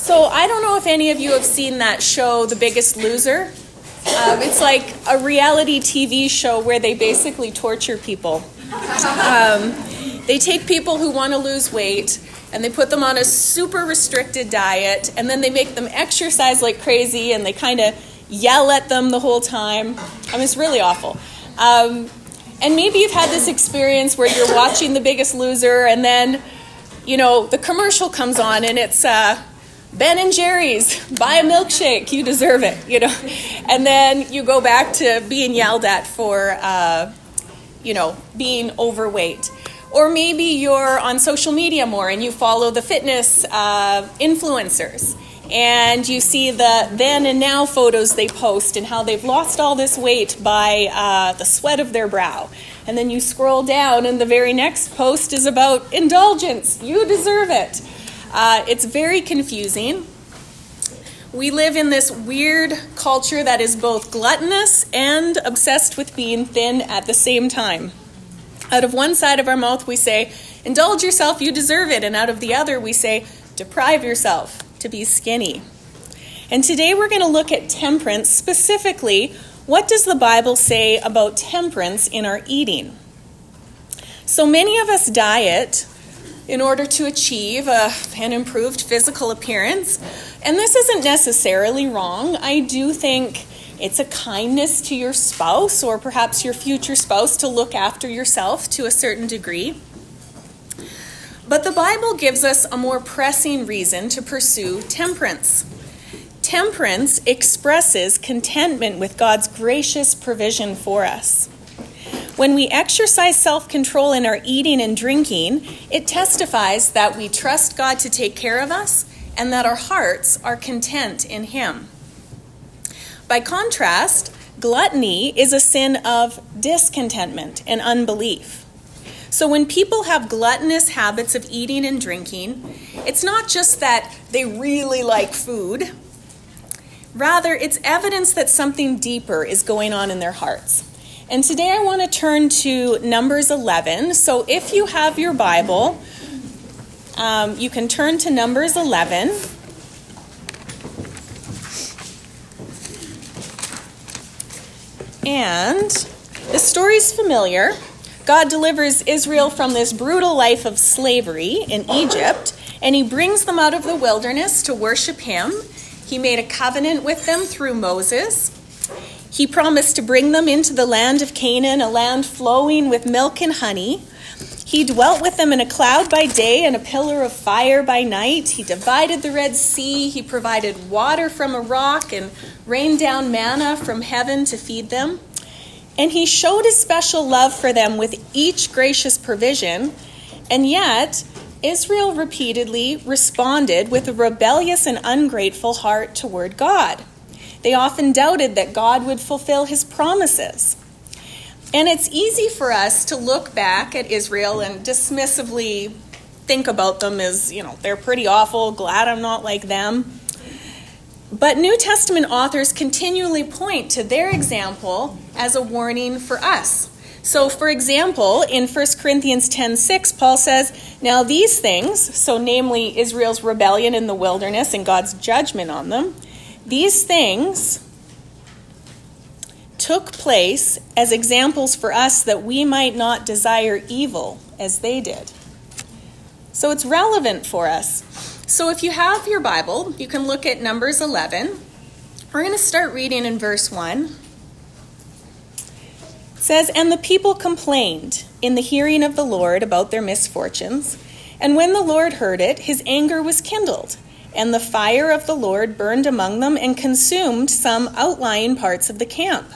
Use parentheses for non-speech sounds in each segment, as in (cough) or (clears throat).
So I don't know if any of you have seen that show, The Biggest Loser. Um, it's like a reality TV show where they basically torture people. Um, they take people who want to lose weight and they put them on a super restricted diet and then they make them exercise like crazy and they kind of yell at them the whole time. I mean, it's really awful. Um, and maybe you've had this experience where you're watching The Biggest Loser and then, you know, the commercial comes on and it's, uh, Ben and Jerry's, buy a milkshake, you deserve it, you know. And then you go back to being yelled at for, uh, you know, being overweight. Or maybe you're on social media more and you follow the fitness uh, influencers and you see the then and now photos they post and how they've lost all this weight by uh, the sweat of their brow. And then you scroll down, and the very next post is about indulgence. You deserve it. Uh, it's very confusing. We live in this weird culture that is both gluttonous and obsessed with being thin at the same time. Out of one side of our mouth, we say, Indulge yourself, you deserve it. And out of the other, we say, Deprive yourself to be skinny. And today we're going to look at temperance specifically. What does the Bible say about temperance in our eating? So many of us diet in order to achieve a, an improved physical appearance. And this isn't necessarily wrong. I do think it's a kindness to your spouse or perhaps your future spouse to look after yourself to a certain degree. But the Bible gives us a more pressing reason to pursue temperance. Temperance expresses contentment with God's gracious provision for us. When we exercise self control in our eating and drinking, it testifies that we trust God to take care of us and that our hearts are content in Him. By contrast, gluttony is a sin of discontentment and unbelief. So when people have gluttonous habits of eating and drinking, it's not just that they really like food. Rather, it's evidence that something deeper is going on in their hearts. And today I want to turn to Numbers 11. So if you have your Bible, um, you can turn to Numbers 11. And the story's familiar. God delivers Israel from this brutal life of slavery in Egypt, and he brings them out of the wilderness to worship him. He made a covenant with them through Moses. He promised to bring them into the land of Canaan, a land flowing with milk and honey. He dwelt with them in a cloud by day and a pillar of fire by night. He divided the Red Sea. He provided water from a rock and rained down manna from heaven to feed them. And he showed his special love for them with each gracious provision. And yet, Israel repeatedly responded with a rebellious and ungrateful heart toward God. They often doubted that God would fulfill his promises. And it's easy for us to look back at Israel and dismissively think about them as, you know, they're pretty awful, glad I'm not like them. But New Testament authors continually point to their example as a warning for us. So, for example, in 1 Corinthians 10 6, Paul says, Now these things, so namely Israel's rebellion in the wilderness and God's judgment on them, these things took place as examples for us that we might not desire evil as they did. So it's relevant for us. So if you have your Bible, you can look at Numbers 11. We're going to start reading in verse 1. It says, And the people complained in the hearing of the Lord about their misfortunes. And when the Lord heard it, his anger was kindled and the fire of the Lord burned among them and consumed some outlying parts of the camp.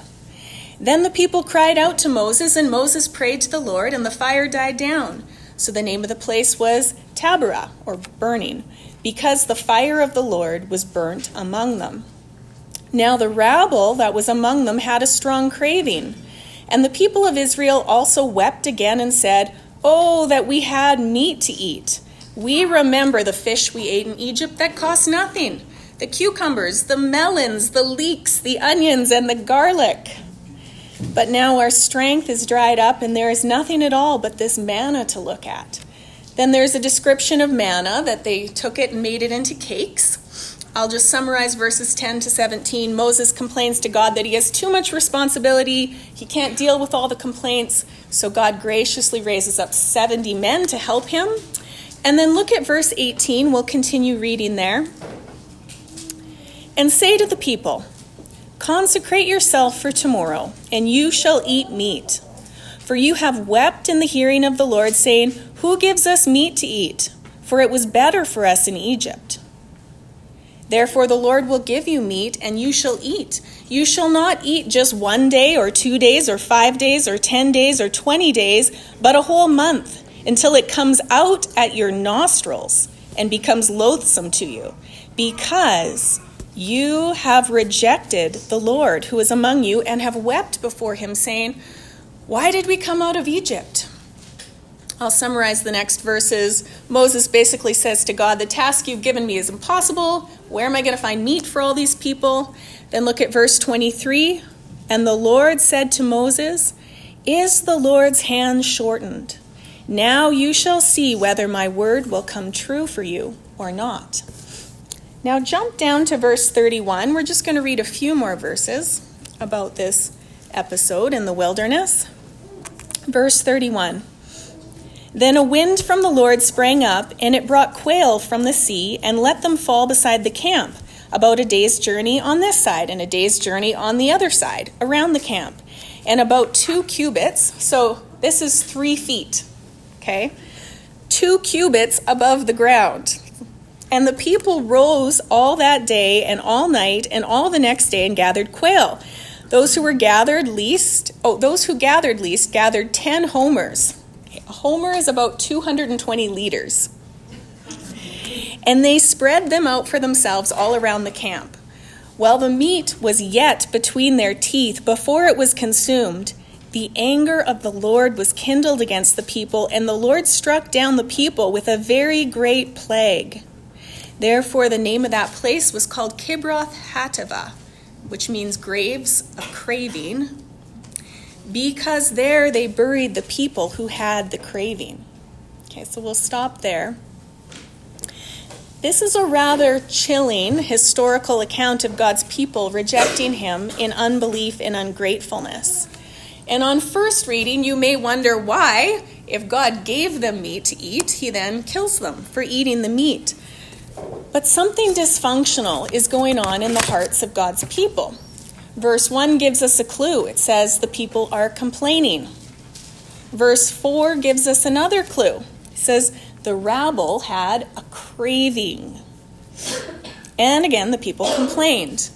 Then the people cried out to Moses, and Moses prayed to the Lord, and the fire died down. So the name of the place was Taberah, or burning, because the fire of the Lord was burnt among them. Now the rabble that was among them had a strong craving. And the people of Israel also wept again and said, Oh, that we had meat to eat we remember the fish we ate in Egypt that cost nothing the cucumbers, the melons, the leeks, the onions, and the garlic. But now our strength is dried up, and there is nothing at all but this manna to look at. Then there's a description of manna that they took it and made it into cakes. I'll just summarize verses 10 to 17. Moses complains to God that he has too much responsibility. He can't deal with all the complaints. So God graciously raises up 70 men to help him. And then look at verse 18. We'll continue reading there. And say to the people, Consecrate yourself for tomorrow, and you shall eat meat. For you have wept in the hearing of the Lord, saying, Who gives us meat to eat? For it was better for us in Egypt. Therefore, the Lord will give you meat, and you shall eat. You shall not eat just one day, or two days, or five days, or ten days, or twenty days, but a whole month, until it comes out at your nostrils and becomes loathsome to you, because you have rejected the Lord who is among you, and have wept before him, saying, Why did we come out of Egypt? I'll summarize the next verses. Moses basically says to God, The task you've given me is impossible. Where am I going to find meat for all these people? Then look at verse 23. And the Lord said to Moses, Is the Lord's hand shortened? Now you shall see whether my word will come true for you or not. Now jump down to verse 31. We're just going to read a few more verses about this episode in the wilderness. Verse 31. Then a wind from the Lord sprang up, and it brought quail from the sea and let them fall beside the camp, about a day's journey on this side and a day's journey on the other side, around the camp, and about two cubits. So this is three feet, okay? Two cubits above the ground. And the people rose all that day and all night and all the next day and gathered quail. Those who were gathered least, oh, those who gathered least gathered 10 homers a homer is about 220 liters. And they spread them out for themselves all around the camp. While the meat was yet between their teeth before it was consumed, the anger of the Lord was kindled against the people, and the Lord struck down the people with a very great plague. Therefore, the name of that place was called Kibroth Hattaavah, which means graves of craving, because there they buried the people who had the craving. Okay, so we'll stop there. This is a rather chilling historical account of God's people rejecting Him in unbelief and ungratefulness. And on first reading, you may wonder why, if God gave them meat to eat, He then kills them for eating the meat. But something dysfunctional is going on in the hearts of God's people. Verse 1 gives us a clue. It says the people are complaining. Verse 4 gives us another clue. It says the rabble had a craving. And again, the people complained.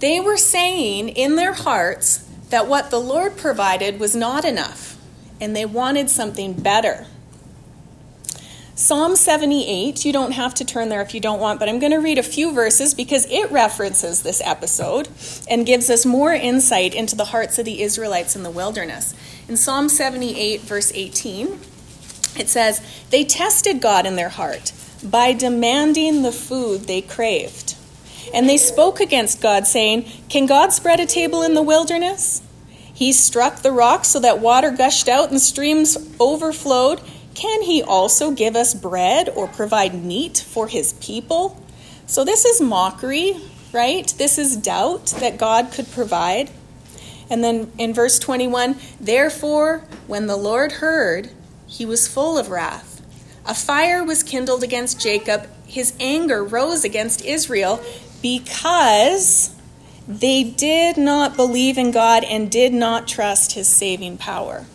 They were saying in their hearts that what the Lord provided was not enough, and they wanted something better. Psalm 78, you don't have to turn there if you don't want, but I'm going to read a few verses because it references this episode and gives us more insight into the hearts of the Israelites in the wilderness. In Psalm 78, verse 18, it says, They tested God in their heart by demanding the food they craved. And they spoke against God, saying, Can God spread a table in the wilderness? He struck the rock so that water gushed out and streams overflowed. Can he also give us bread or provide meat for his people? So this is mockery, right? This is doubt that God could provide. And then in verse 21, therefore, when the Lord heard, he was full of wrath. A fire was kindled against Jacob. His anger rose against Israel because they did not believe in God and did not trust his saving power.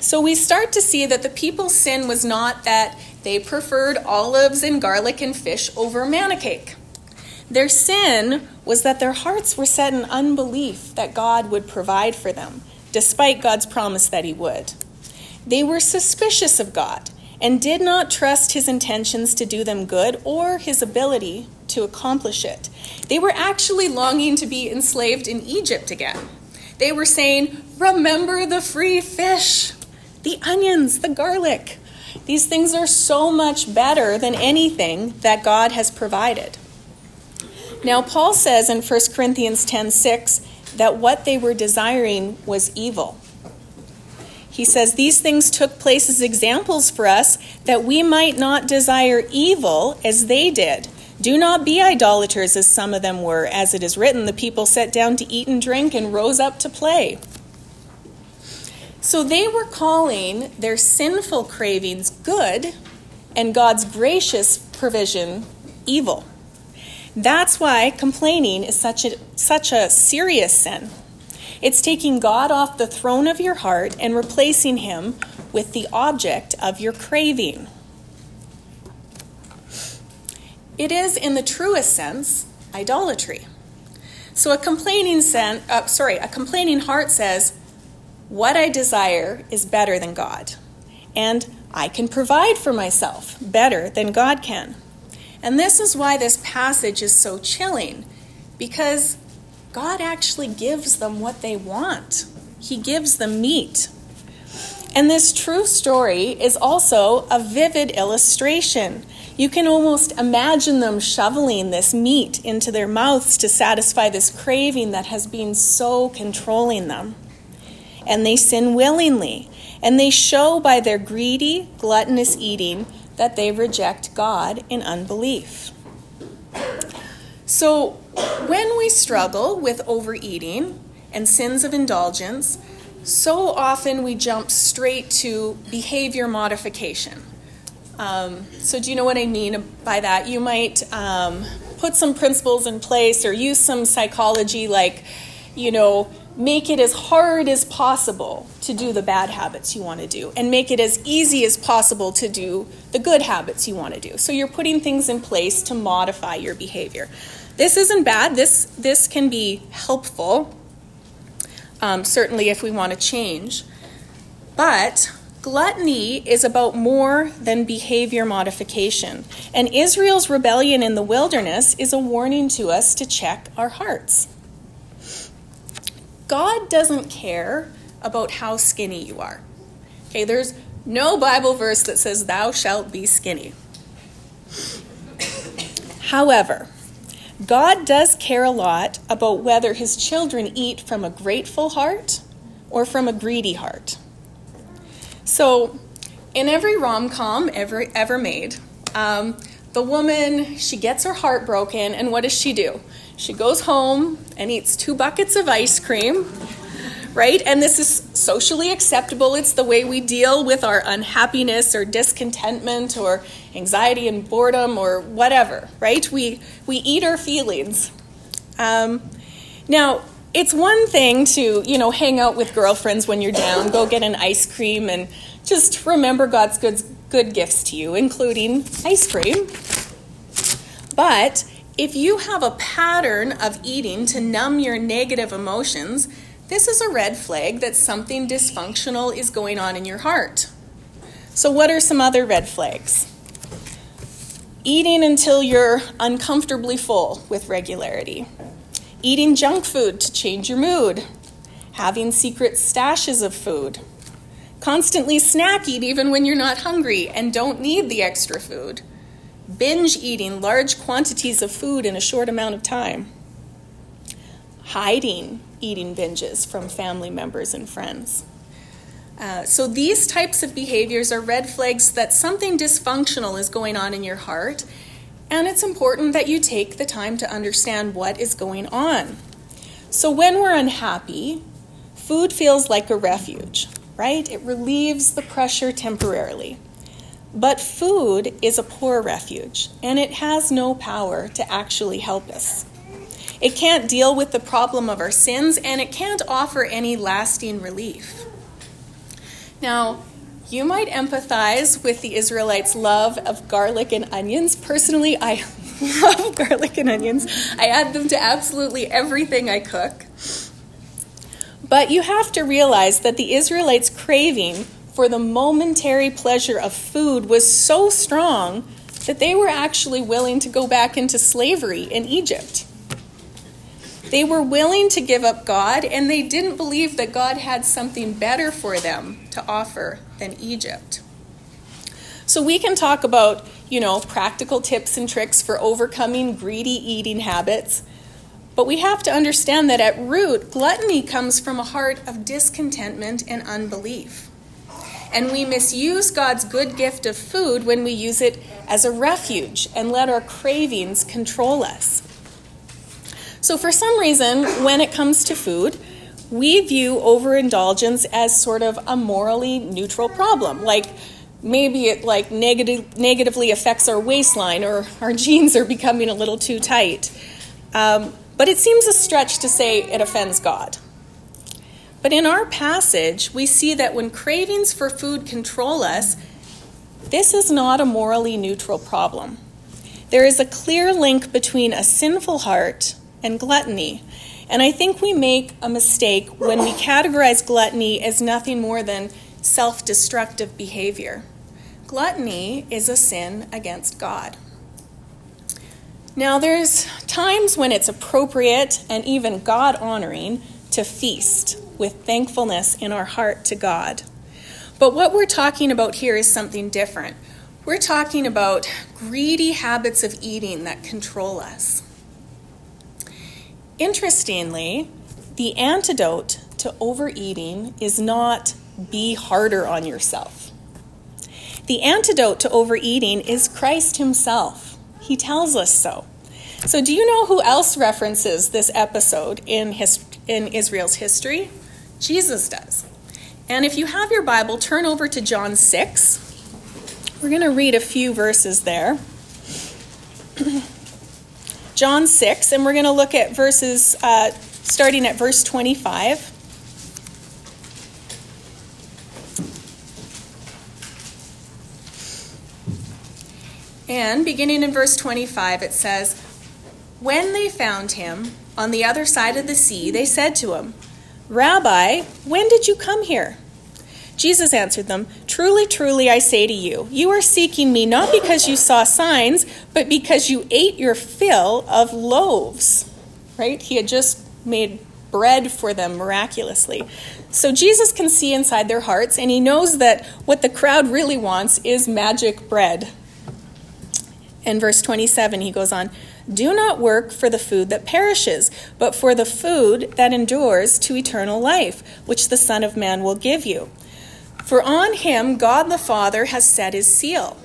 So we start to see that the people's sin was not that they preferred olives and garlic and fish over manna cake. Their sin was that their hearts were set in unbelief that God would provide for them, despite God's promise that He would. They were suspicious of God and did not trust His intentions to do them good or His ability to accomplish it. They were actually longing to be enslaved in Egypt again. They were saying, Remember the free fish the onions, the garlic. These things are so much better than anything that God has provided. Now, Paul says in 1 Corinthians 10 6 that what they were desiring was evil. He says, These things took place as examples for us that we might not desire evil as they did. Do not be idolaters as some of them were. As it is written, the people sat down to eat and drink and rose up to play. So they were calling their sinful cravings good and God's gracious provision evil. That's why complaining is such a, such a serious sin. It's taking God off the throne of your heart and replacing him with the object of your craving. It is, in the truest sense, idolatry. So a complaining sen- uh, sorry, a complaining heart says, "What I desire is better than God, and I can provide for myself better than God can." And this is why this passage is so chilling, because God actually gives them what they want. He gives them meat. And this true story is also a vivid illustration you can almost imagine them shoveling this meat into their mouths to satisfy this craving that has been so controlling them. And they sin willingly, and they show by their greedy, gluttonous eating that they reject God in unbelief. So, when we struggle with overeating and sins of indulgence, so often we jump straight to behavior modification um, so, do you know what I mean by that? You might um, put some principles in place or use some psychology, like, you know, make it as hard as possible to do the bad habits you want to do and make it as easy as possible to do the good habits you want to do. So, you're putting things in place to modify your behavior. This isn't bad, this, this can be helpful, um, certainly if we want to change. But Gluttony is about more than behavior modification, and Israel's rebellion in the wilderness is a warning to us to check our hearts. God doesn't care about how skinny you are. Okay, there's no Bible verse that says, Thou shalt be skinny. However, God does care a lot about whether his children eat from a grateful heart or from a greedy heart. So, in every rom com ever ever made, um, the woman she gets her heart broken, and what does she do? She goes home and eats two buckets of ice cream, right? And this is socially acceptable. It's the way we deal with our unhappiness or discontentment or anxiety and boredom or whatever, right? We we eat our feelings. Um, now, it's one thing to, you know, hang out with girlfriends when you're down, go get an ice cream, and just remember God's good, good gifts to you, including ice cream. But if you have a pattern of eating to numb your negative emotions, this is a red flag that something dysfunctional is going on in your heart. So, what are some other red flags? Eating until you're uncomfortably full with regularity eating junk food to change your mood, having secret stashes of food, constantly snacking even when you're not hungry and don't need the extra food, binge eating large quantities of food in a short amount of time, hiding eating binges from family members and friends. Uh, so, these types of behaviors are red flags that something dysfunctional is going on in your heart and it's important that you take the time to understand what is going on. So, when we're unhappy, food feels like a refuge, right? It relieves the pressure temporarily. But food is a poor refuge, and it has no power to actually help us. It can't deal with the problem of our sins, and it can't offer any lasting relief. Now, you might empathize with the Israelites' love of garlic and onions. Personally, I (laughs) love garlic and onions. I add them to absolutely everything I cook. But you have to realize that the Israelites' craving for the momentary pleasure of food was so strong that they were actually willing to go back into slavery in Egypt. They were willing to give up God, and they didn't believe that God had something better for them to offer than Egypt. So we can talk about, you know, practical tips and tricks for overcoming greedy eating habits. But we have to understand that at root, gluttony comes from a heart of discontentment and unbelief. And we misuse God's good gift of food when we use it as a refuge and let our cravings control us. So, for some reason, when it comes to food, we view overindulgence as sort of a morally neutral problem. Like maybe it like negative, negatively affects our waistline or our (laughs) jeans are becoming a little too tight. Um, but it seems a stretch to say it offends God. But in our passage, we see that when cravings for food control us, this is not a morally neutral problem. There is a clear link between a sinful heart and gluttony. And I think we make a mistake when we categorize gluttony as nothing more than self destructive behavior. Gluttony is a sin against God. Now, there's times when it's appropriate and even God honoring to feast with thankfulness in our heart to God. But what we're talking about here is something different. We're talking about greedy habits of eating that control us. Interestingly, the antidote to overeating is not be harder on yourself. The antidote to overeating is Christ Himself. He tells us so. So, do you know who else references this episode in, his, in Israel's history? Jesus does. And if you have your Bible, turn over to John 6. We're going to read a few verses there. (clears throat) John 6, and we're going to look at verses uh, starting at verse 25. And beginning in verse 25, it says, When they found him on the other side of the sea, they said to him, Rabbi, when did you come here? Jesus answered them, Truly, truly, I say to you, you are seeking me not because you saw signs, but because you ate your fill of loaves. Right? He had just made bread for them miraculously. So Jesus can see inside their hearts, and he knows that what the crowd really wants is magic bread, in verse 27, he goes on Do not work for the food that perishes, but for the food that endures to eternal life, which the Son of Man will give you. For on him God the Father has set his seal.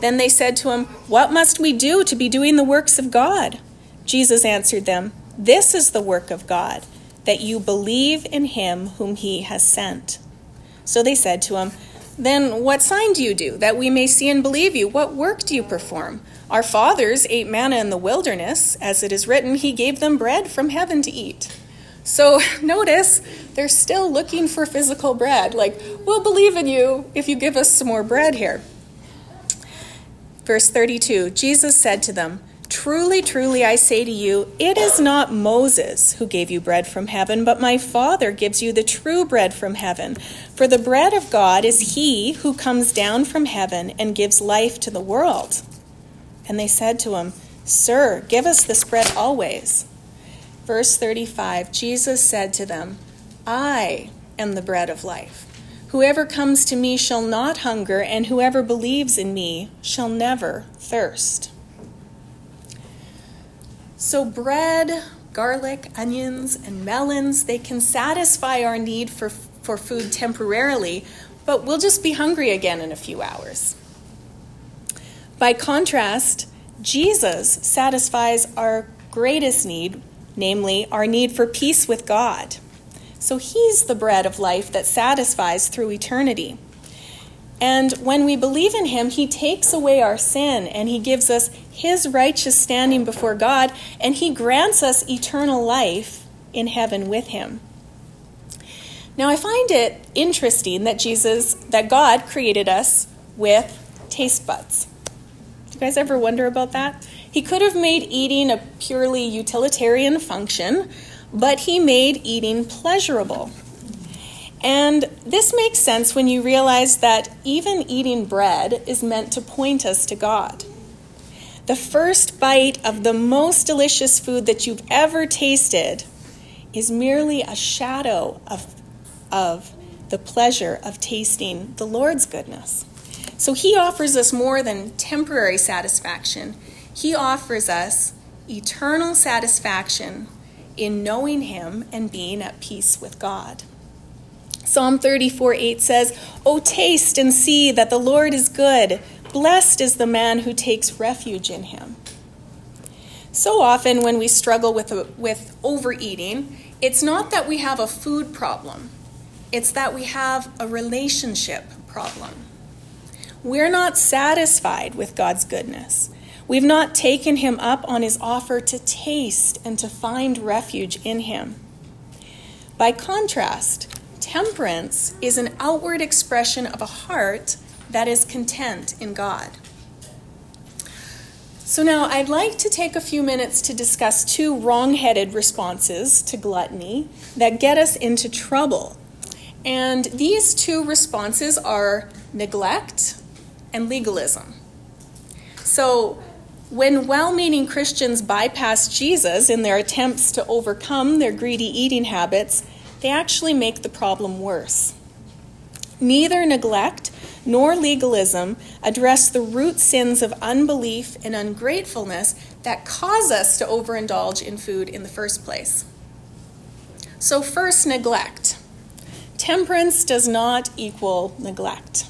Then they said to him, What must we do to be doing the works of God? Jesus answered them, This is the work of God, that you believe in him whom he has sent. So they said to him, then what sign do you do, that we may see and believe you? What work do you perform? Our fathers ate manna in the wilderness. As it is written, He gave them bread from heaven to eat. So (laughs) notice they're still looking for physical bread. Like, we'll believe in you if you give us some more bread here. Verse 32 Jesus said to them, Truly, truly, I say to you, it is not Moses who gave you bread from heaven, but my Father gives you the true bread from heaven. For the bread of God is he who comes down from heaven and gives life to the world. And they said to him, Sir, give us this bread always. Verse 35 Jesus said to them, I am the bread of life. Whoever comes to me shall not hunger, and whoever believes in me shall never thirst. So, bread, garlic, onions, and melons, they can satisfy our need for, for food temporarily, but we'll just be hungry again in a few hours. By contrast, Jesus satisfies our greatest need, namely our need for peace with God. So he's the bread of life that satisfies through eternity. And when we believe in him, he takes away our sin and he gives us his righteous standing before God and he grants us eternal life in heaven with him. Now I find it interesting that Jesus that God created us with taste buds. You guys ever wonder about that? He could have made eating a purely utilitarian function, but he made eating pleasurable. And this makes sense when you realize that even eating bread is meant to point us to God. The first bite of the most delicious food that you've ever tasted is merely a shadow of, of the pleasure of tasting the Lord's goodness. So he offers us more than temporary satisfaction, he offers us eternal satisfaction in knowing him and being at peace with God. Psalm 34 8 says, Oh, taste and see that the Lord is good. Blessed is the man who takes refuge in him. So often, when we struggle with, with overeating, it's not that we have a food problem, it's that we have a relationship problem. We're not satisfied with God's goodness. We've not taken him up on his offer to taste and to find refuge in him. By contrast, temperance is an outward expression of a heart that is content in God. So, now I'd like to take a few minutes to discuss two wrong headed responses to gluttony that get us into trouble. And these two responses are neglect and legalism. So, when well meaning Christians bypass Jesus in their attempts to overcome their greedy eating habits, they actually make the problem worse. Neither neglect nor legalism address the root sins of unbelief and ungratefulness that cause us to overindulge in food in the first place. So, first, neglect. Temperance does not equal neglect.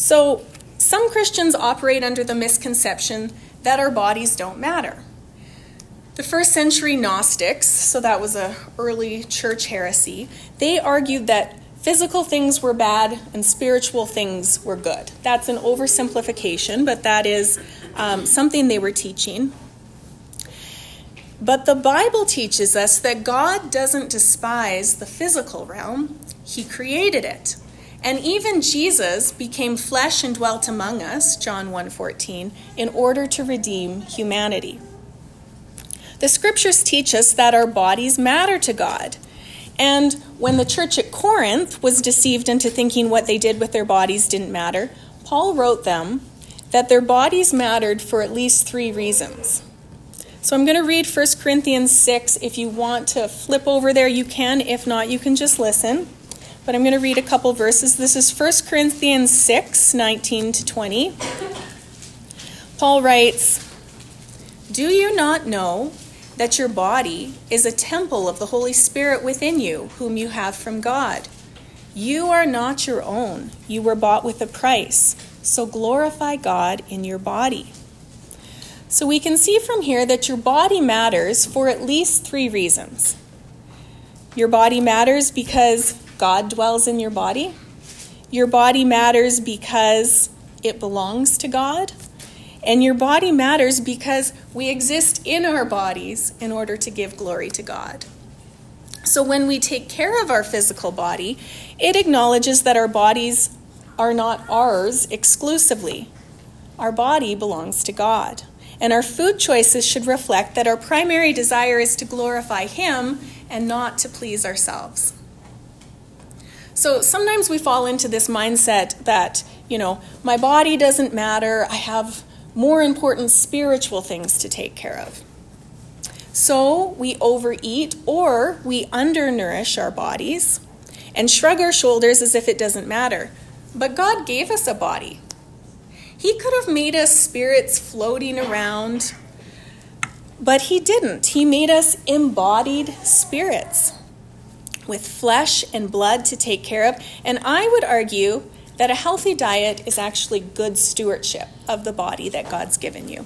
So, some Christians operate under the misconception that our bodies don't matter. The first century Gnostics, so that was a early church heresy, they argued that physical things were bad and spiritual things were good. That's an oversimplification, but that is um, something they were teaching. But the Bible teaches us that God doesn't despise the physical realm, He created it. And even Jesus became flesh and dwelt among us, John 1:14, in order to redeem humanity. The scriptures teach us that our bodies matter to God. And when the church at Corinth was deceived into thinking what they did with their bodies didn't matter, Paul wrote them that their bodies mattered for at least 3 reasons. So I'm going to read 1 Corinthians 6. If you want to flip over there, you can. If not, you can just listen but I'm going to read a couple verses. This is 1 Corinthians 6 19 to 20. Paul writes, Do you not know that your body is a temple of the Holy Spirit within you, whom you have from God? You are not your own, you were bought with a price. So glorify God in your body. So we can see from here that your body matters for at least three reasons. Your body matters because God dwells in your body. Your body matters because it belongs to God. And your body matters because we exist in our bodies in order to give glory to God. So when we take care of our physical body, it acknowledges that our bodies are not ours exclusively. Our body belongs to God. And our food choices should reflect that our primary desire is to glorify Him and not to please ourselves. So sometimes we fall into this mindset that, you know, my body doesn't matter, I have more important spiritual things to take care of. So we overeat or we undernourish our bodies and shrug our shoulders as if it doesn't matter. But God gave us a body. He could have made us spirits floating around, but He didn't. He made us embodied spirits with flesh and blood to take care of. And I would argue that a healthy diet is actually good stewardship of the body that God's given you.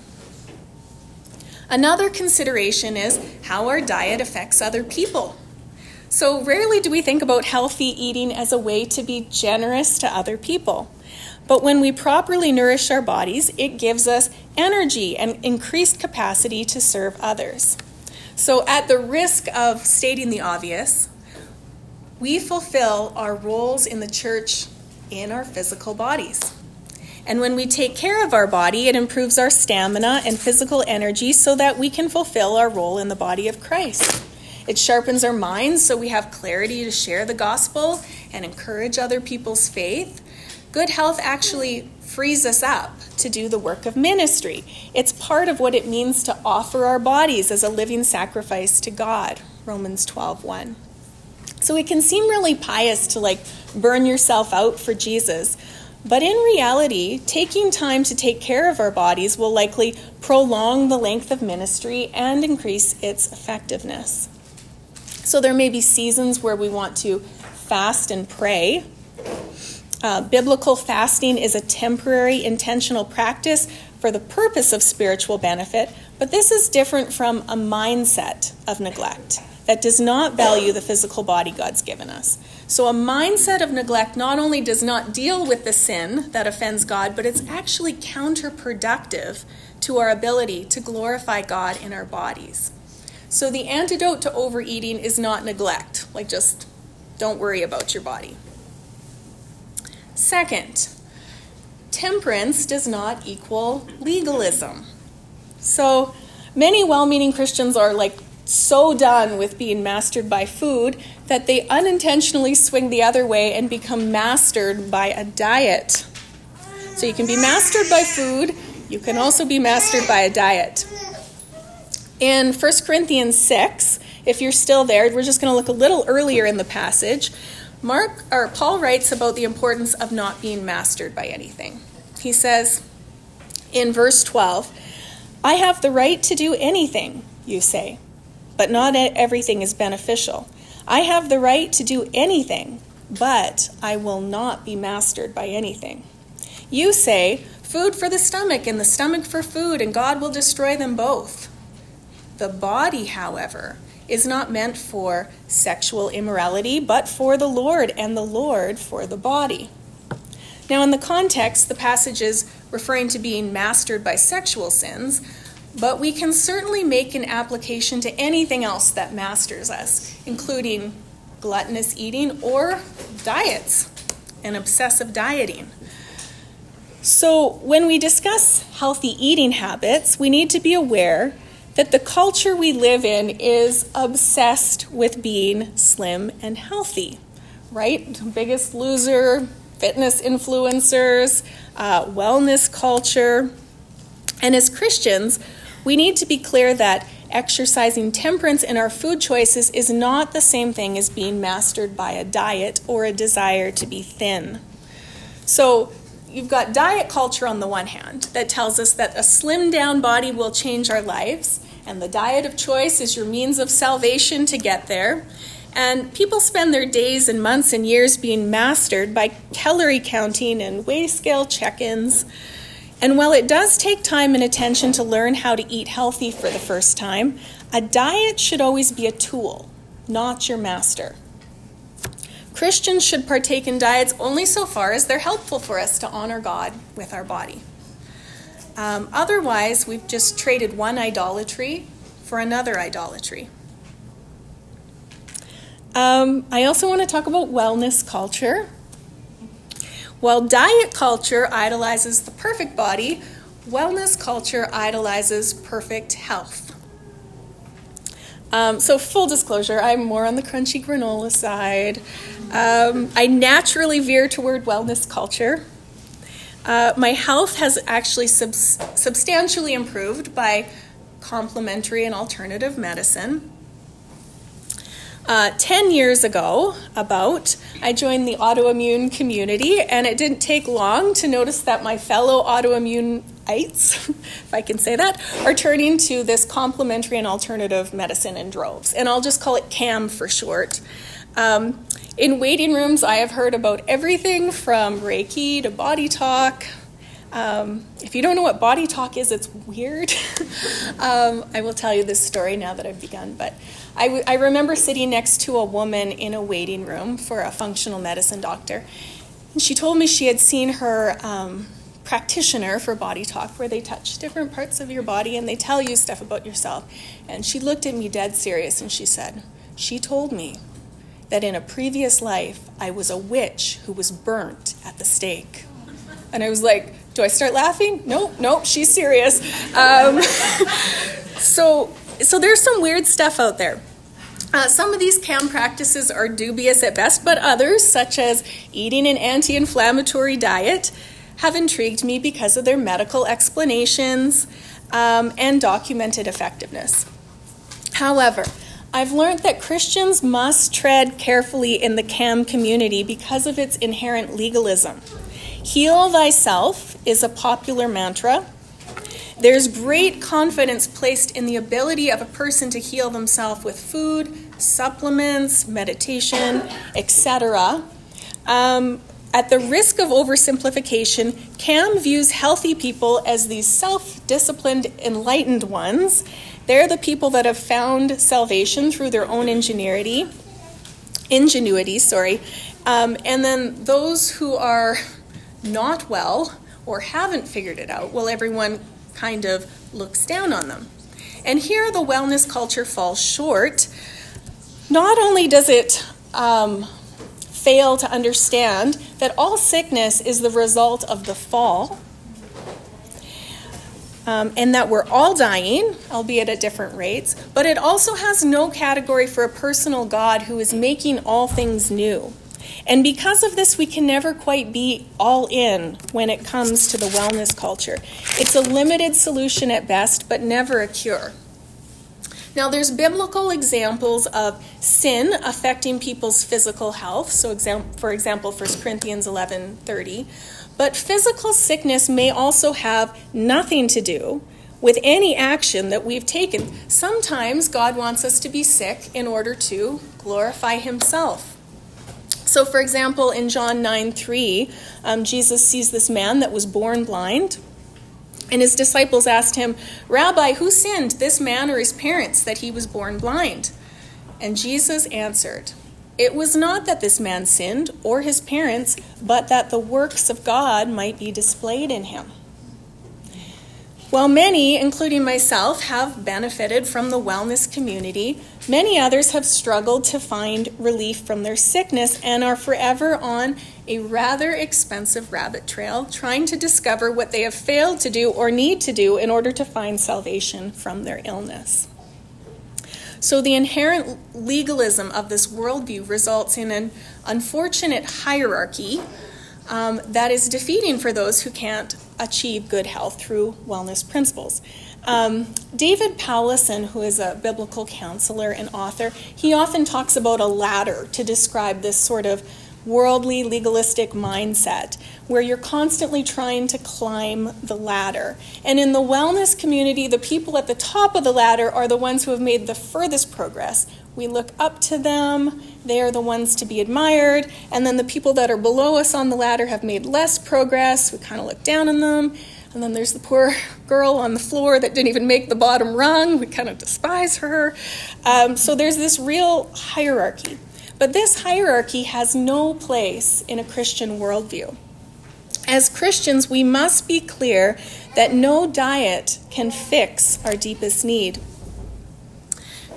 Another consideration is how our diet affects other people. So, rarely do we think about healthy eating as a way to be generous to other people. But when we properly nourish our bodies, it gives us energy and increased capacity to serve others. So, at the risk of stating the obvious, we fulfill our roles in the church in our physical bodies. And when we take care of our body, it improves our stamina and physical energy so that we can fulfill our role in the body of Christ. It sharpens our minds so we have clarity to share the gospel and encourage other people's faith. Good health actually frees us up to do the work of ministry. It's part of what it means to offer our bodies as a living sacrifice to God. Romans 12:1. So it can seem really pious to like burn yourself out for Jesus. But in reality, taking time to take care of our bodies will likely prolong the length of ministry and increase its effectiveness. So there may be seasons where we want to fast and pray. Uh, biblical fasting is a temporary intentional practice for the purpose of spiritual benefit, but this is different from a mindset of neglect that does not value the physical body God's given us. So, a mindset of neglect not only does not deal with the sin that offends God, but it's actually counterproductive to our ability to glorify God in our bodies. So, the antidote to overeating is not neglect, like just don't worry about your body. Second, temperance does not equal legalism. So, many well meaning Christians are like so done with being mastered by food that they unintentionally swing the other way and become mastered by a diet. So you can be mastered by food, you can also be mastered by a diet. In 1 Corinthians 6, if you're still there, we're just going to look a little earlier in the passage. Mark or Paul writes about the importance of not being mastered by anything. He says in verse 12, I have the right to do anything, you say but not everything is beneficial. I have the right to do anything, but I will not be mastered by anything. You say, food for the stomach and the stomach for food, and God will destroy them both. The body, however, is not meant for sexual immorality, but for the Lord, and the Lord for the body. Now, in the context, the passage is referring to being mastered by sexual sins, but we can certainly make an application to anything else that masters us, including gluttonous eating or diets and obsessive dieting. So, when we discuss healthy eating habits, we need to be aware that the culture we live in is obsessed with being slim and healthy, right? Biggest loser, fitness influencers, uh, wellness culture. And as Christians, we need to be clear that exercising temperance in our food choices is not the same thing as being mastered by a diet or a desire to be thin. So, you've got diet culture on the one hand that tells us that a slim down body will change our lives, and the diet of choice is your means of salvation to get there. And people spend their days and months and years being mastered by calorie counting and weigh scale check ins. And while it does take time and attention to learn how to eat healthy for the first time, a diet should always be a tool, not your master. Christians should partake in diets only so far as they're helpful for us to honor God with our body. Um, otherwise, we've just traded one idolatry for another idolatry. Um, I also want to talk about wellness culture. While diet culture idolizes the perfect body, wellness culture idolizes perfect health. Um, so, full disclosure, I'm more on the crunchy granola side. Um, I naturally veer toward wellness culture. Uh, my health has actually sub- substantially improved by complementary and alternative medicine. Uh, 10 years ago, about, I joined the autoimmune community, and it didn't take long to notice that my fellow autoimmune-ites, (laughs) if I can say that, are turning to this complementary and alternative medicine in droves. And I'll just call it CAM for short. Um, in waiting rooms, I have heard about everything from Reiki to body talk, um, if you don't know what body talk is, it's weird. (laughs) um, I will tell you this story now that I've begun. But I, w- I remember sitting next to a woman in a waiting room for a functional medicine doctor. And she told me she had seen her um, practitioner for body talk, where they touch different parts of your body and they tell you stuff about yourself. And she looked at me dead serious and she said, She told me that in a previous life I was a witch who was burnt at the stake. And I was like, do I start laughing? Nope, nope, she's serious. Um, (laughs) so, so there's some weird stuff out there. Uh, some of these CAM practices are dubious at best, but others, such as eating an anti inflammatory diet, have intrigued me because of their medical explanations um, and documented effectiveness. However, I've learned that Christians must tread carefully in the CAM community because of its inherent legalism. Heal thyself is a popular mantra. There's great confidence placed in the ability of a person to heal themselves with food, supplements, meditation, etc. Um, at the risk of oversimplification, Cam views healthy people as these self disciplined, enlightened ones. They're the people that have found salvation through their own ingenuity, ingenuity, sorry. Um, and then those who are not well or haven't figured it out, well, everyone kind of looks down on them. And here the wellness culture falls short. Not only does it um, fail to understand that all sickness is the result of the fall. Um, and that we're all dying, albeit at different rates, but it also has no category for a personal God who is making all things new. And because of this, we can never quite be all in when it comes to the wellness culture. It's a limited solution at best, but never a cure. Now, there's biblical examples of sin affecting people's physical health. So, for example, 1 Corinthians 11 30. But physical sickness may also have nothing to do with any action that we've taken. Sometimes God wants us to be sick in order to glorify Himself. So, for example, in John 9 3, um, Jesus sees this man that was born blind. And his disciples asked him, Rabbi, who sinned, this man or his parents, that he was born blind? And Jesus answered, It was not that this man sinned or his parents, but that the works of God might be displayed in him. While many, including myself, have benefited from the wellness community, many others have struggled to find relief from their sickness and are forever on a rather expensive rabbit trail trying to discover what they have failed to do or need to do in order to find salvation from their illness. So, the inherent legalism of this worldview results in an unfortunate hierarchy um, that is defeating for those who can't achieve good health through wellness principles. Um, David Powlison, who is a biblical counselor and author, he often talks about a ladder to describe this sort of worldly, legalistic mindset where you're constantly trying to climb the ladder. And in the wellness community, the people at the top of the ladder are the ones who have made the furthest progress. We look up to them, they are the ones to be admired. And then the people that are below us on the ladder have made less progress. We kind of look down on them. And then there's the poor (laughs) girl on the floor that didn't even make the bottom rung. We kind of despise her. Um, so there's this real hierarchy. But this hierarchy has no place in a Christian worldview. As Christians, we must be clear that no diet can fix our deepest need.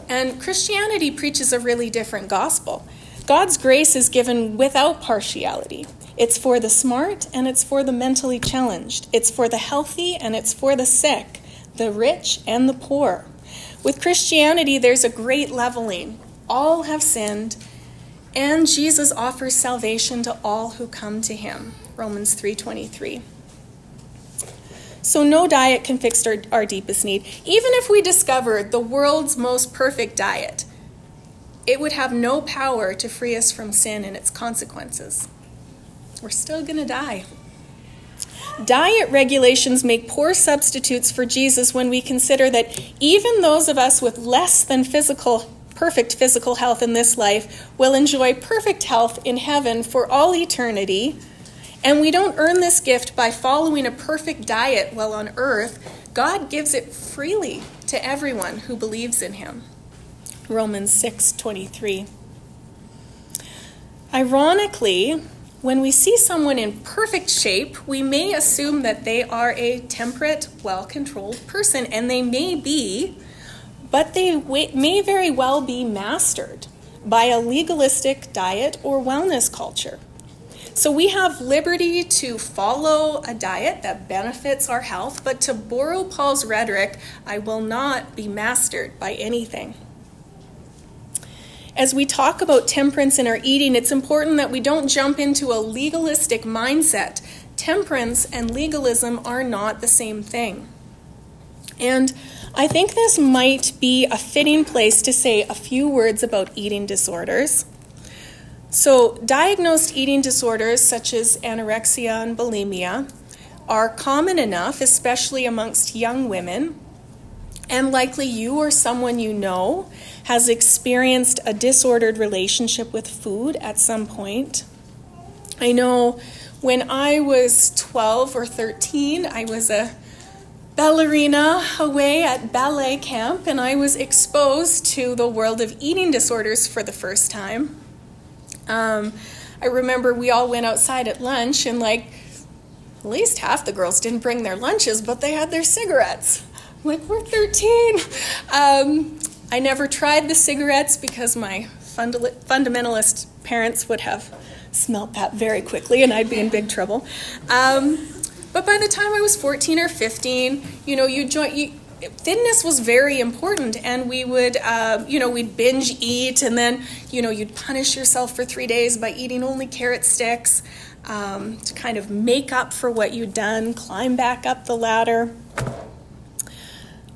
And Christianity preaches a really different gospel. God's grace is given without partiality. It's for the smart and it's for the mentally challenged. It's for the healthy and it's for the sick, the rich and the poor. With Christianity, there's a great leveling. All have sinned, and Jesus offers salvation to all who come to him. Romans 3:23. So, no diet can fix our, our deepest need. Even if we discovered the world's most perfect diet, it would have no power to free us from sin and its consequences. We're still going to die. Diet regulations make poor substitutes for Jesus when we consider that even those of us with less than physical perfect physical health in this life will enjoy perfect health in heaven for all eternity and we don't earn this gift by following a perfect diet while on earth. God gives it freely to everyone who believes in him. Romans 6:23. Ironically, when we see someone in perfect shape, we may assume that they are a temperate, well-controlled person and they may be, but they may very well be mastered by a legalistic diet or wellness culture. So we have liberty to follow a diet that benefits our health, but to borrow Paul's rhetoric, I will not be mastered by anything. As we talk about temperance in our eating, it's important that we don't jump into a legalistic mindset. Temperance and legalism are not the same thing. And I think this might be a fitting place to say a few words about eating disorders. So, diagnosed eating disorders such as anorexia and bulimia are common enough, especially amongst young women, And likely you or someone you know has experienced a disordered relationship with food at some point. I know when I was 12 or 13, I was a ballerina away at ballet camp, and I was exposed to the world of eating disorders for the first time. Um, I remember we all went outside at lunch, and like at least half the girls didn't bring their lunches, but they had their cigarettes. I'm like, we're 13. Um, I never tried the cigarettes because my fundamentalist parents would have smelt that very quickly and I'd be in big trouble. Um, but by the time I was 14 or 15, you know, you join. You, fitness was very important and we would uh, you know we'd binge eat and then you know you'd punish yourself for three days by eating only carrot sticks um, to kind of make up for what you'd done climb back up the ladder.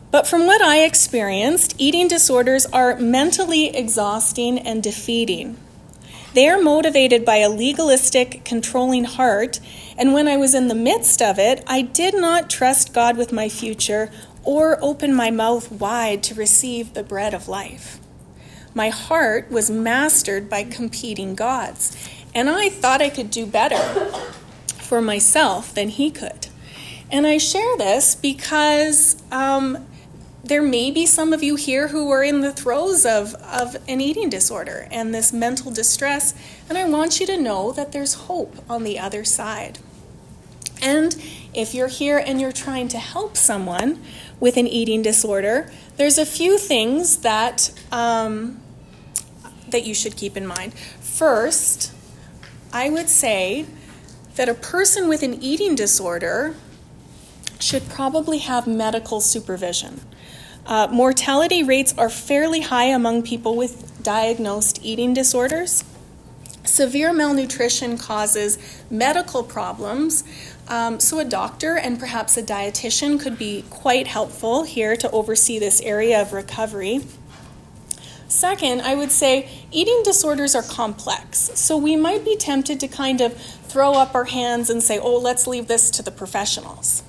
But from what i experienced eating disorders are mentally exhausting and defeating. They are motivated by a legalistic, controlling heart, and when I was in the midst of it, I did not trust God with my future or open my mouth wide to receive the bread of life. My heart was mastered by competing gods, and I thought I could do better for myself than he could. And I share this because um, there may be some of you here who are in the throes of, of an eating disorder and this mental distress, and I want you to know that there's hope on the other side. And if you're here and you're trying to help someone with an eating disorder, there's a few things that, um, that you should keep in mind. First, I would say that a person with an eating disorder should probably have medical supervision. Uh, mortality rates are fairly high among people with diagnosed eating disorders. Severe malnutrition causes medical problems, um, so a doctor and perhaps a dietitian could be quite helpful here to oversee this area of recovery. Second, I would say eating disorders are complex, so we might be tempted to kind of throw up our hands and say, oh, let's leave this to the professionals.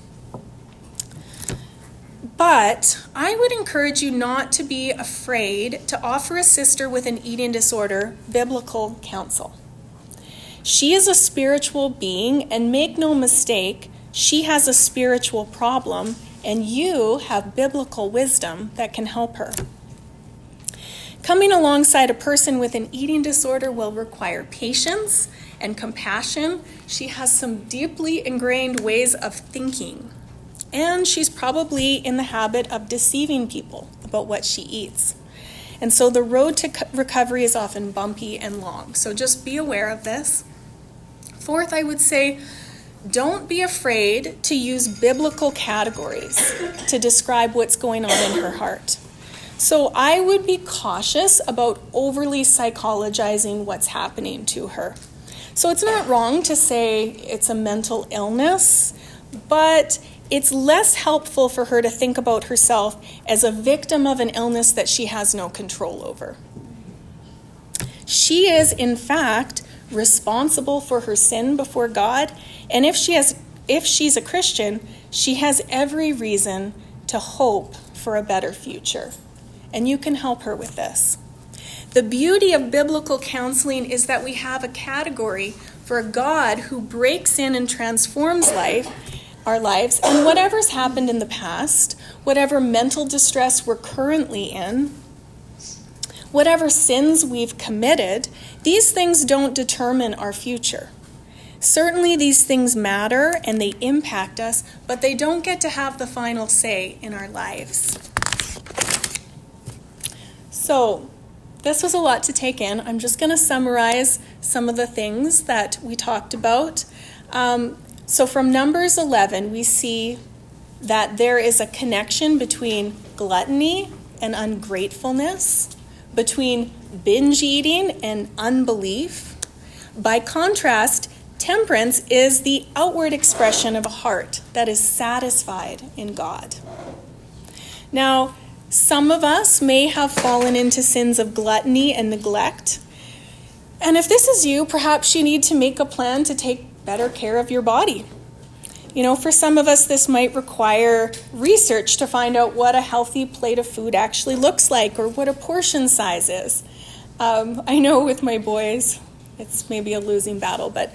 But I would encourage you not to be afraid to offer a sister with an eating disorder biblical counsel. She is a spiritual being, and make no mistake, she has a spiritual problem, and you have biblical wisdom that can help her. Coming alongside a person with an eating disorder will require patience and compassion. She has some deeply ingrained ways of thinking and she's probably in the habit of deceiving people about what she eats. And so the road to recovery is often bumpy and long. So just be aware of this. Fourth, I would say don't be afraid to use biblical categories to describe what's going on in her heart. So I would be cautious about overly psychologizing what's happening to her. So it's not wrong to say it's a mental illness, but it's less helpful for her to think about herself as a victim of an illness that she has no control over. She is, in fact, responsible for her sin before God, and if she has if she's a Christian, she has every reason to hope for a better future. And you can help her with this. The beauty of biblical counseling is that we have a category for a God who breaks in and transforms life our lives, and whatever's happened in the past, whatever mental distress we're currently in, whatever sins we've committed, these things don't determine our future. Certainly, these things matter and they impact us, but they don't get to have the final say in our lives. So, this was a lot to take in. I'm just going to summarize some of the things that we talked about. Um, so from Numbers 11, we see that there is a connection between gluttony and ungratefulness, between binge eating and unbelief. By contrast, temperance is the outward expression of a heart that is satisfied in God. Now, some of us may have fallen into sins of gluttony and neglect. And if this is you, perhaps you need to make a plan to take better care of your body. You know, for some of us, this might require research to find out what a healthy plate of food actually looks like or what a portion size is. Um, I know with my boys, it's maybe a losing battle, but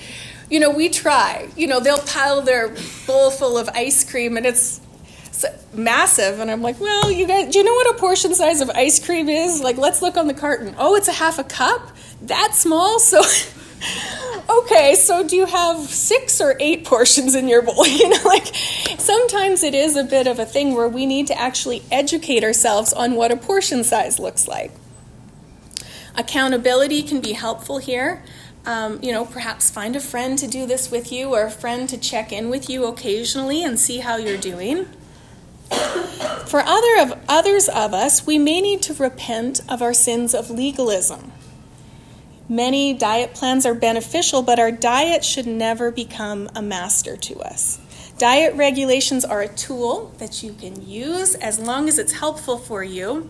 you know, we try. You know, they'll pile their bowl full of ice cream and it's massive and i'm like well you guys do you know what a portion size of ice cream is like let's look on the carton oh it's a half a cup that small (laughs) so okay so do you have six or eight portions in your bowl (laughs) you know like sometimes it is a bit of a thing where we need to actually educate ourselves on what a portion size looks like accountability can be helpful here um, you know, perhaps find a friend to do this with you or a friend to check in with you occasionally and see how you're doing. For other of, others of us, we may need to repent of our sins of legalism. Many diet plans are beneficial, but our diet should never become a master to us. Diet regulations are a tool that you can use as long as it's helpful for you.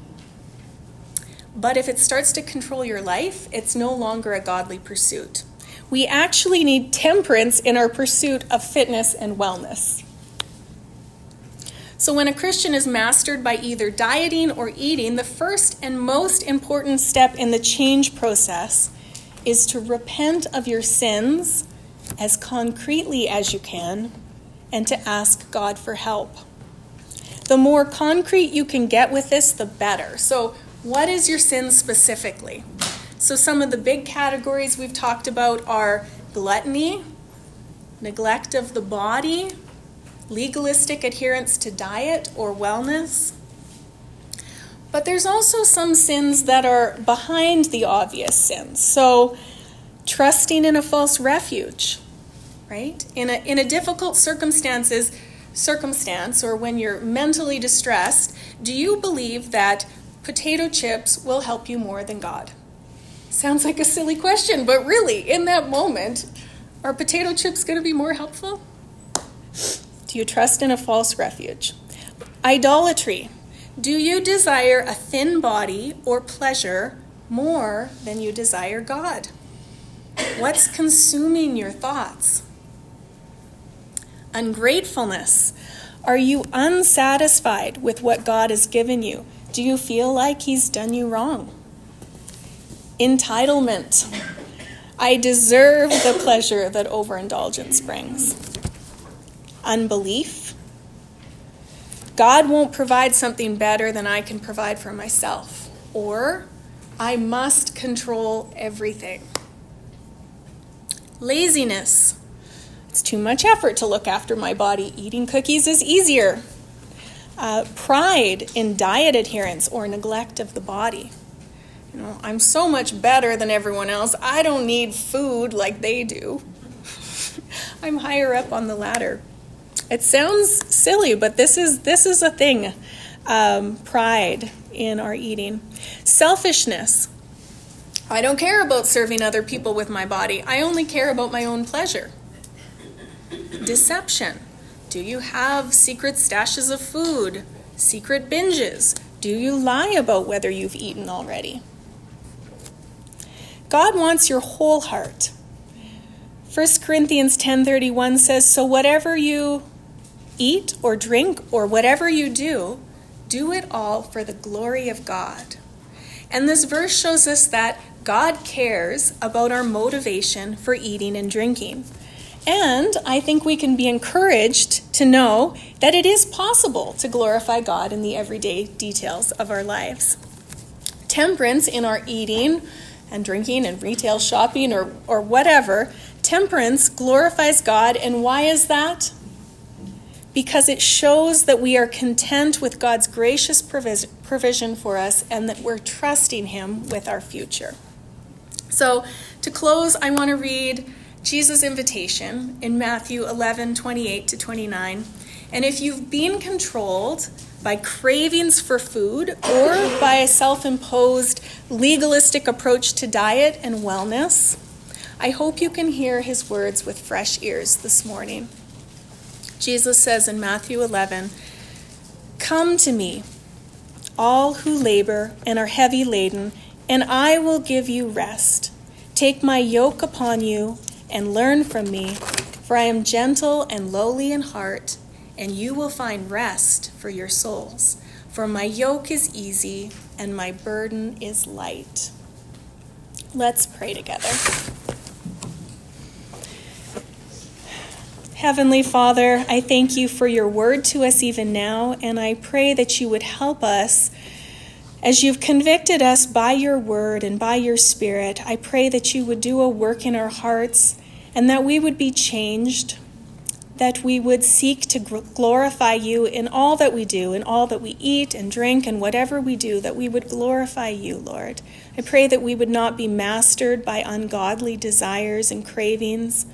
But if it starts to control your life, it's no longer a godly pursuit. We actually need temperance in our pursuit of fitness and wellness. So, when a Christian is mastered by either dieting or eating, the first and most important step in the change process is to repent of your sins as concretely as you can and to ask God for help. The more concrete you can get with this, the better. So, what is your sin specifically? So, some of the big categories we've talked about are gluttony, neglect of the body, legalistic adherence to diet or wellness. But there's also some sins that are behind the obvious sins. So, trusting in a false refuge, right? In a, in a difficult circumstances, circumstance or when you're mentally distressed, do you believe that potato chips will help you more than God? Sounds like a silly question, but really, in that moment, are potato chips going to be more helpful? Do you trust in a false refuge? Idolatry. Do you desire a thin body or pleasure more than you desire God? What's consuming your thoughts? Ungratefulness. Are you unsatisfied with what God has given you? Do you feel like He's done you wrong? Entitlement. I deserve the pleasure that overindulgence brings unbelief. God won't provide something better than I can provide for myself. Or I must control everything. Laziness. It's too much effort to look after my body. Eating cookies is easier. Uh, pride in diet adherence or neglect of the body. You know, I'm so much better than everyone else. I don't need food like they do. (laughs) I'm higher up on the ladder. It sounds silly, but this is this is a thing. Um, pride in our eating, selfishness. I don't care about serving other people with my body. I only care about my own pleasure. Deception. Do you have secret stashes of food? Secret binges? Do you lie about whether you've eaten already? God wants your whole heart. 1 Corinthians 10:31 says, "So whatever you eat or drink or whatever you do, do it all for the glory of God. And this verse shows us that God cares about our motivation for eating and drinking. And I think we can be encouraged to know that it is possible to glorify God in the everyday details of our lives. Temperance in our eating and drinking and retail shopping or, or whatever, temperance glorifies God. And why is that? because it shows that we are content with God's gracious provision for us and that we're trusting Him with our future. So, to close, I want to read Jesus' invitation in Matthew 11 28 to 29. And if you've been controlled by cravings for food or by a self imposed legalistic approach to diet and wellness, I hope you can hear his words with fresh ears this morning. Jesus says in Matthew 11, Come to me, all who labor and are heavy laden, and I will give you rest. Take my yoke upon you and learn from me, For I am gentle and lowly in heart, and you will find rest for your souls. For my yoke is easy and my burden is light. Let's pray together. Heavenly Father, I thank you for your word to us even now, and I pray that you would help us as you've convicted us by your word and by your spirit. I pray that you would do a work in our hearts and that we would be changed, that we would seek to glorify you in all that we do, in all that we eat and drink, and whatever we do, that we would glorify you, Lord. I pray that we would not be mastered by ungodly desires and cravings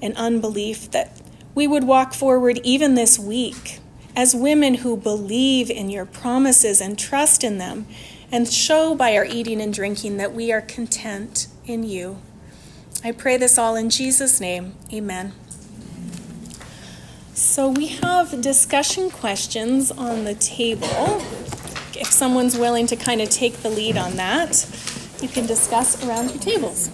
and unbelief, that we would walk forward even this week as women who believe in your promises and trust in them, and show by our eating and drinking that we are content in you. I pray this all in Jesus' name. Amen. So we have discussion questions on the table. If someone's willing to kind of take the lead on that, you can discuss around your tables.